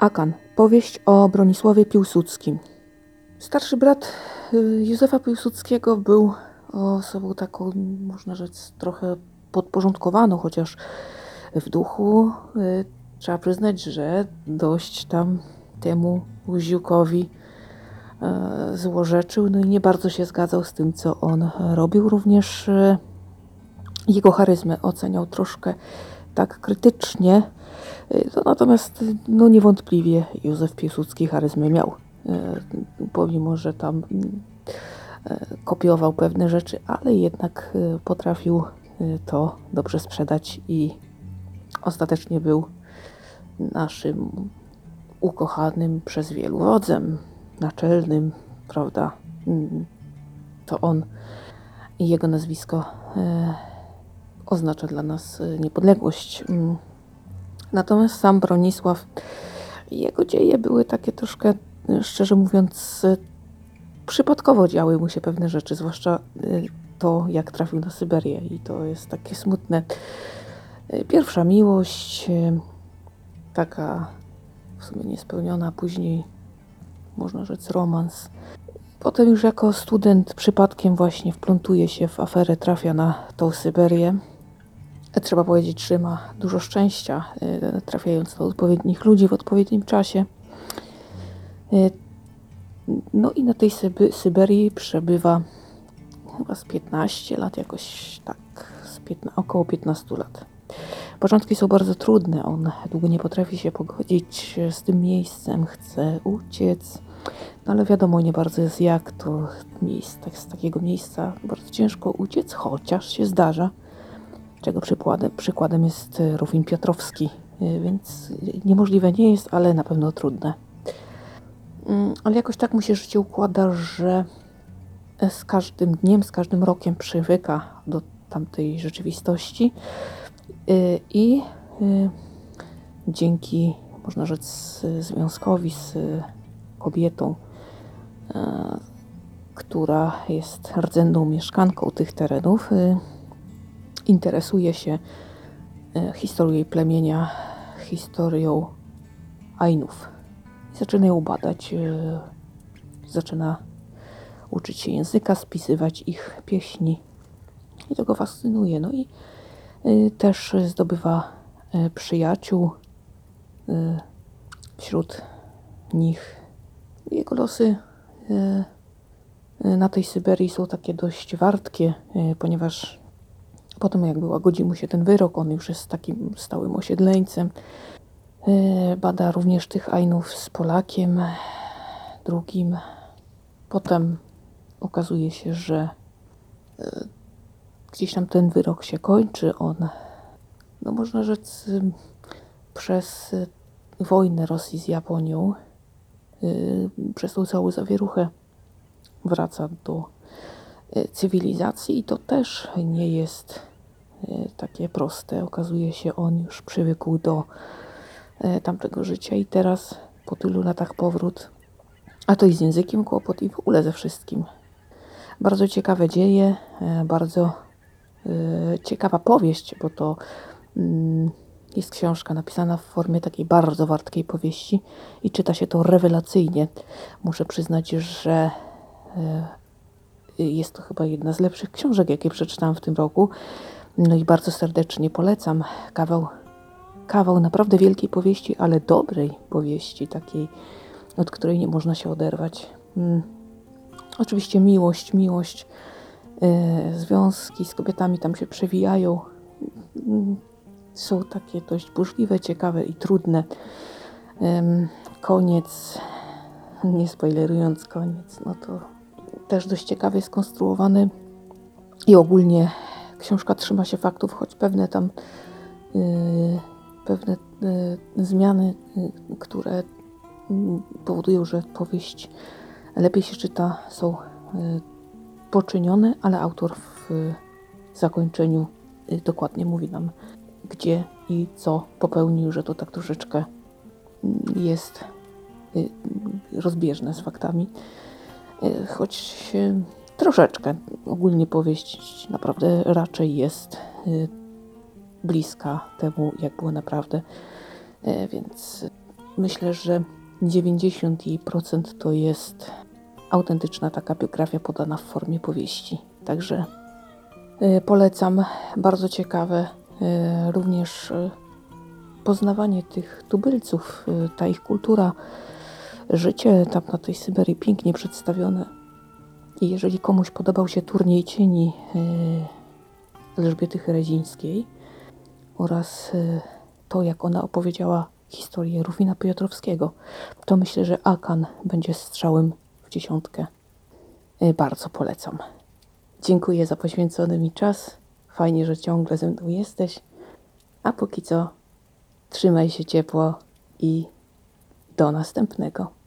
Akan. Powieść o Bronisławie Piłsudskim. Starszy brat y, Józefa Piłsudskiego był osobą taką, można rzec, trochę podporządkowaną, chociaż w duchu y, trzeba przyznać, że dość tam temu Łziukowi y, złorzeczył, no i nie bardzo się zgadzał z tym, co on robił. Również jego charyzmę oceniał troszkę tak krytycznie. Y, To natomiast y, no niewątpliwie Józef Piłsudski charyzmę miał. Y, Pomimo, że tam mm, e, kopiował pewne rzeczy, ale jednak y, potrafił y, to dobrze sprzedać i ostatecznie był naszym ukochanym przez wielu wodzem naczelnym, prawda? Mm, To on i jego nazwisko oznacza dla nas niepodległość. Natomiast sam Bronisław, jego dzieje były takie troszkę, e, szczerze mówiąc, e, przypadkowo działy mu się pewne rzeczy, zwłaszcza e, to, jak trafił na Syberię i to jest takie smutne. Pierwsza miłość, taka w sumie niespełniona, później można rzec romans. Potem już jako student przypadkiem właśnie wplątuje się w aferę, trafia na tą Syberię. Trzeba powiedzieć, że ma dużo szczęścia, e, trafiając do odpowiednich ludzi w odpowiednim czasie. E, No i na tej Syby- Syberii przebywa chyba z 15 lat, jakoś tak, z 15, około 15 lat. Początki są bardzo trudne, on długo nie potrafi się pogodzić z tym miejscem, chce uciec, no ale wiadomo nie bardzo jest jak to miejsce, z takiego miejsca bardzo ciężko uciec, chociaż się zdarza, czego przykładem, przykładem jest e, Rufin Piotrowski, e, więc niemożliwe nie jest, ale na pewno trudne. Mm, Ale jakoś tak mu się życie układa, że z każdym dniem, z każdym rokiem przywyka do tamtej rzeczywistości y, i y, dzięki, można rzec, y, związkowi z y, kobietą, y, która jest rdzenną mieszkanką tych terenów, y, interesuje się y, historią jej plemienia, historią Ainów. Zaczyna ją badać, y, zaczyna uczyć się języka, spisywać ich pieśni. I to go fascynuje. No i y, też zdobywa przyjaciół. Wśród nich jego losy na tej Syberii są takie dość wartkie, ponieważ potem jak wyłagodzi mu się ten wyrok, on już jest takim stałym osiedleńcem. Y, Bada również tych Ainów z Polakiem, drugim. Potem okazuje się, że e, gdzieś tam ten wyrok się kończy. On, no można rzec, przez wojnę Rosji z Japonią, y, przez tą całą zawieruchę wraca do cywilizacji i to też nie jest takie proste. Okazuje się, on już przywykł do y, tamtego życia i teraz po tylu latach powrót a to i z językiem kłopot i w ogóle ze wszystkim. Bardzo ciekawe dzieje, e, bardzo e, ciekawa powieść, bo to mm, jest książka napisana w formie takiej bardzo wartkiej powieści i czyta się to rewelacyjnie. Muszę przyznać, że e, jest to chyba jedna z lepszych książek, jakie przeczytałam w tym roku. No i bardzo serdecznie polecam. Kawał, kawał naprawdę wielkiej powieści, ale dobrej powieści, takiej od której nie można się oderwać. Mm. Oczywiście miłość, miłość, e, związki z kobietami tam się przewijają. Mm, Są takie dość burzliwe, ciekawe i trudne. Em, Koniec, nie spoilerując koniec, no to też dość ciekawie skonstruowany i ogólnie książka trzyma się faktów, choć pewne tam y, pewne y, zmiany, y, które mm, powodują, że powieść lepiej się czyta, są poczynione, ale autor w zakończeniu dokładnie mówi nam, gdzie i co popełnił, że to tak troszeczkę mm, jest rozbieżne z faktami. Choć troszeczkę ogólnie powieść naprawdę raczej jest y, bliska temu, jak było naprawdę. E, Więc myślę, że 90% to jest autentyczna taka biografia podana w formie powieści. Także y, polecam, bardzo ciekawe. y, Również y, poznawanie tych tubylców, y, ta ich kultura, życie tam na tej Syberii pięknie przedstawione. I jeżeli komuś podobał się turniej cieni y, Elżbiety Herezińskiej oraz y, to, jak ona opowiedziała historię Rufina Piotrowskiego, to myślę, że Akan będzie strzałem w dziesiątkę. Y, Bardzo polecam. Dziękuję za poświęcony mi czas. Fajnie, że ciągle ze mną jesteś. A póki co, trzymaj się ciepło i do następnego.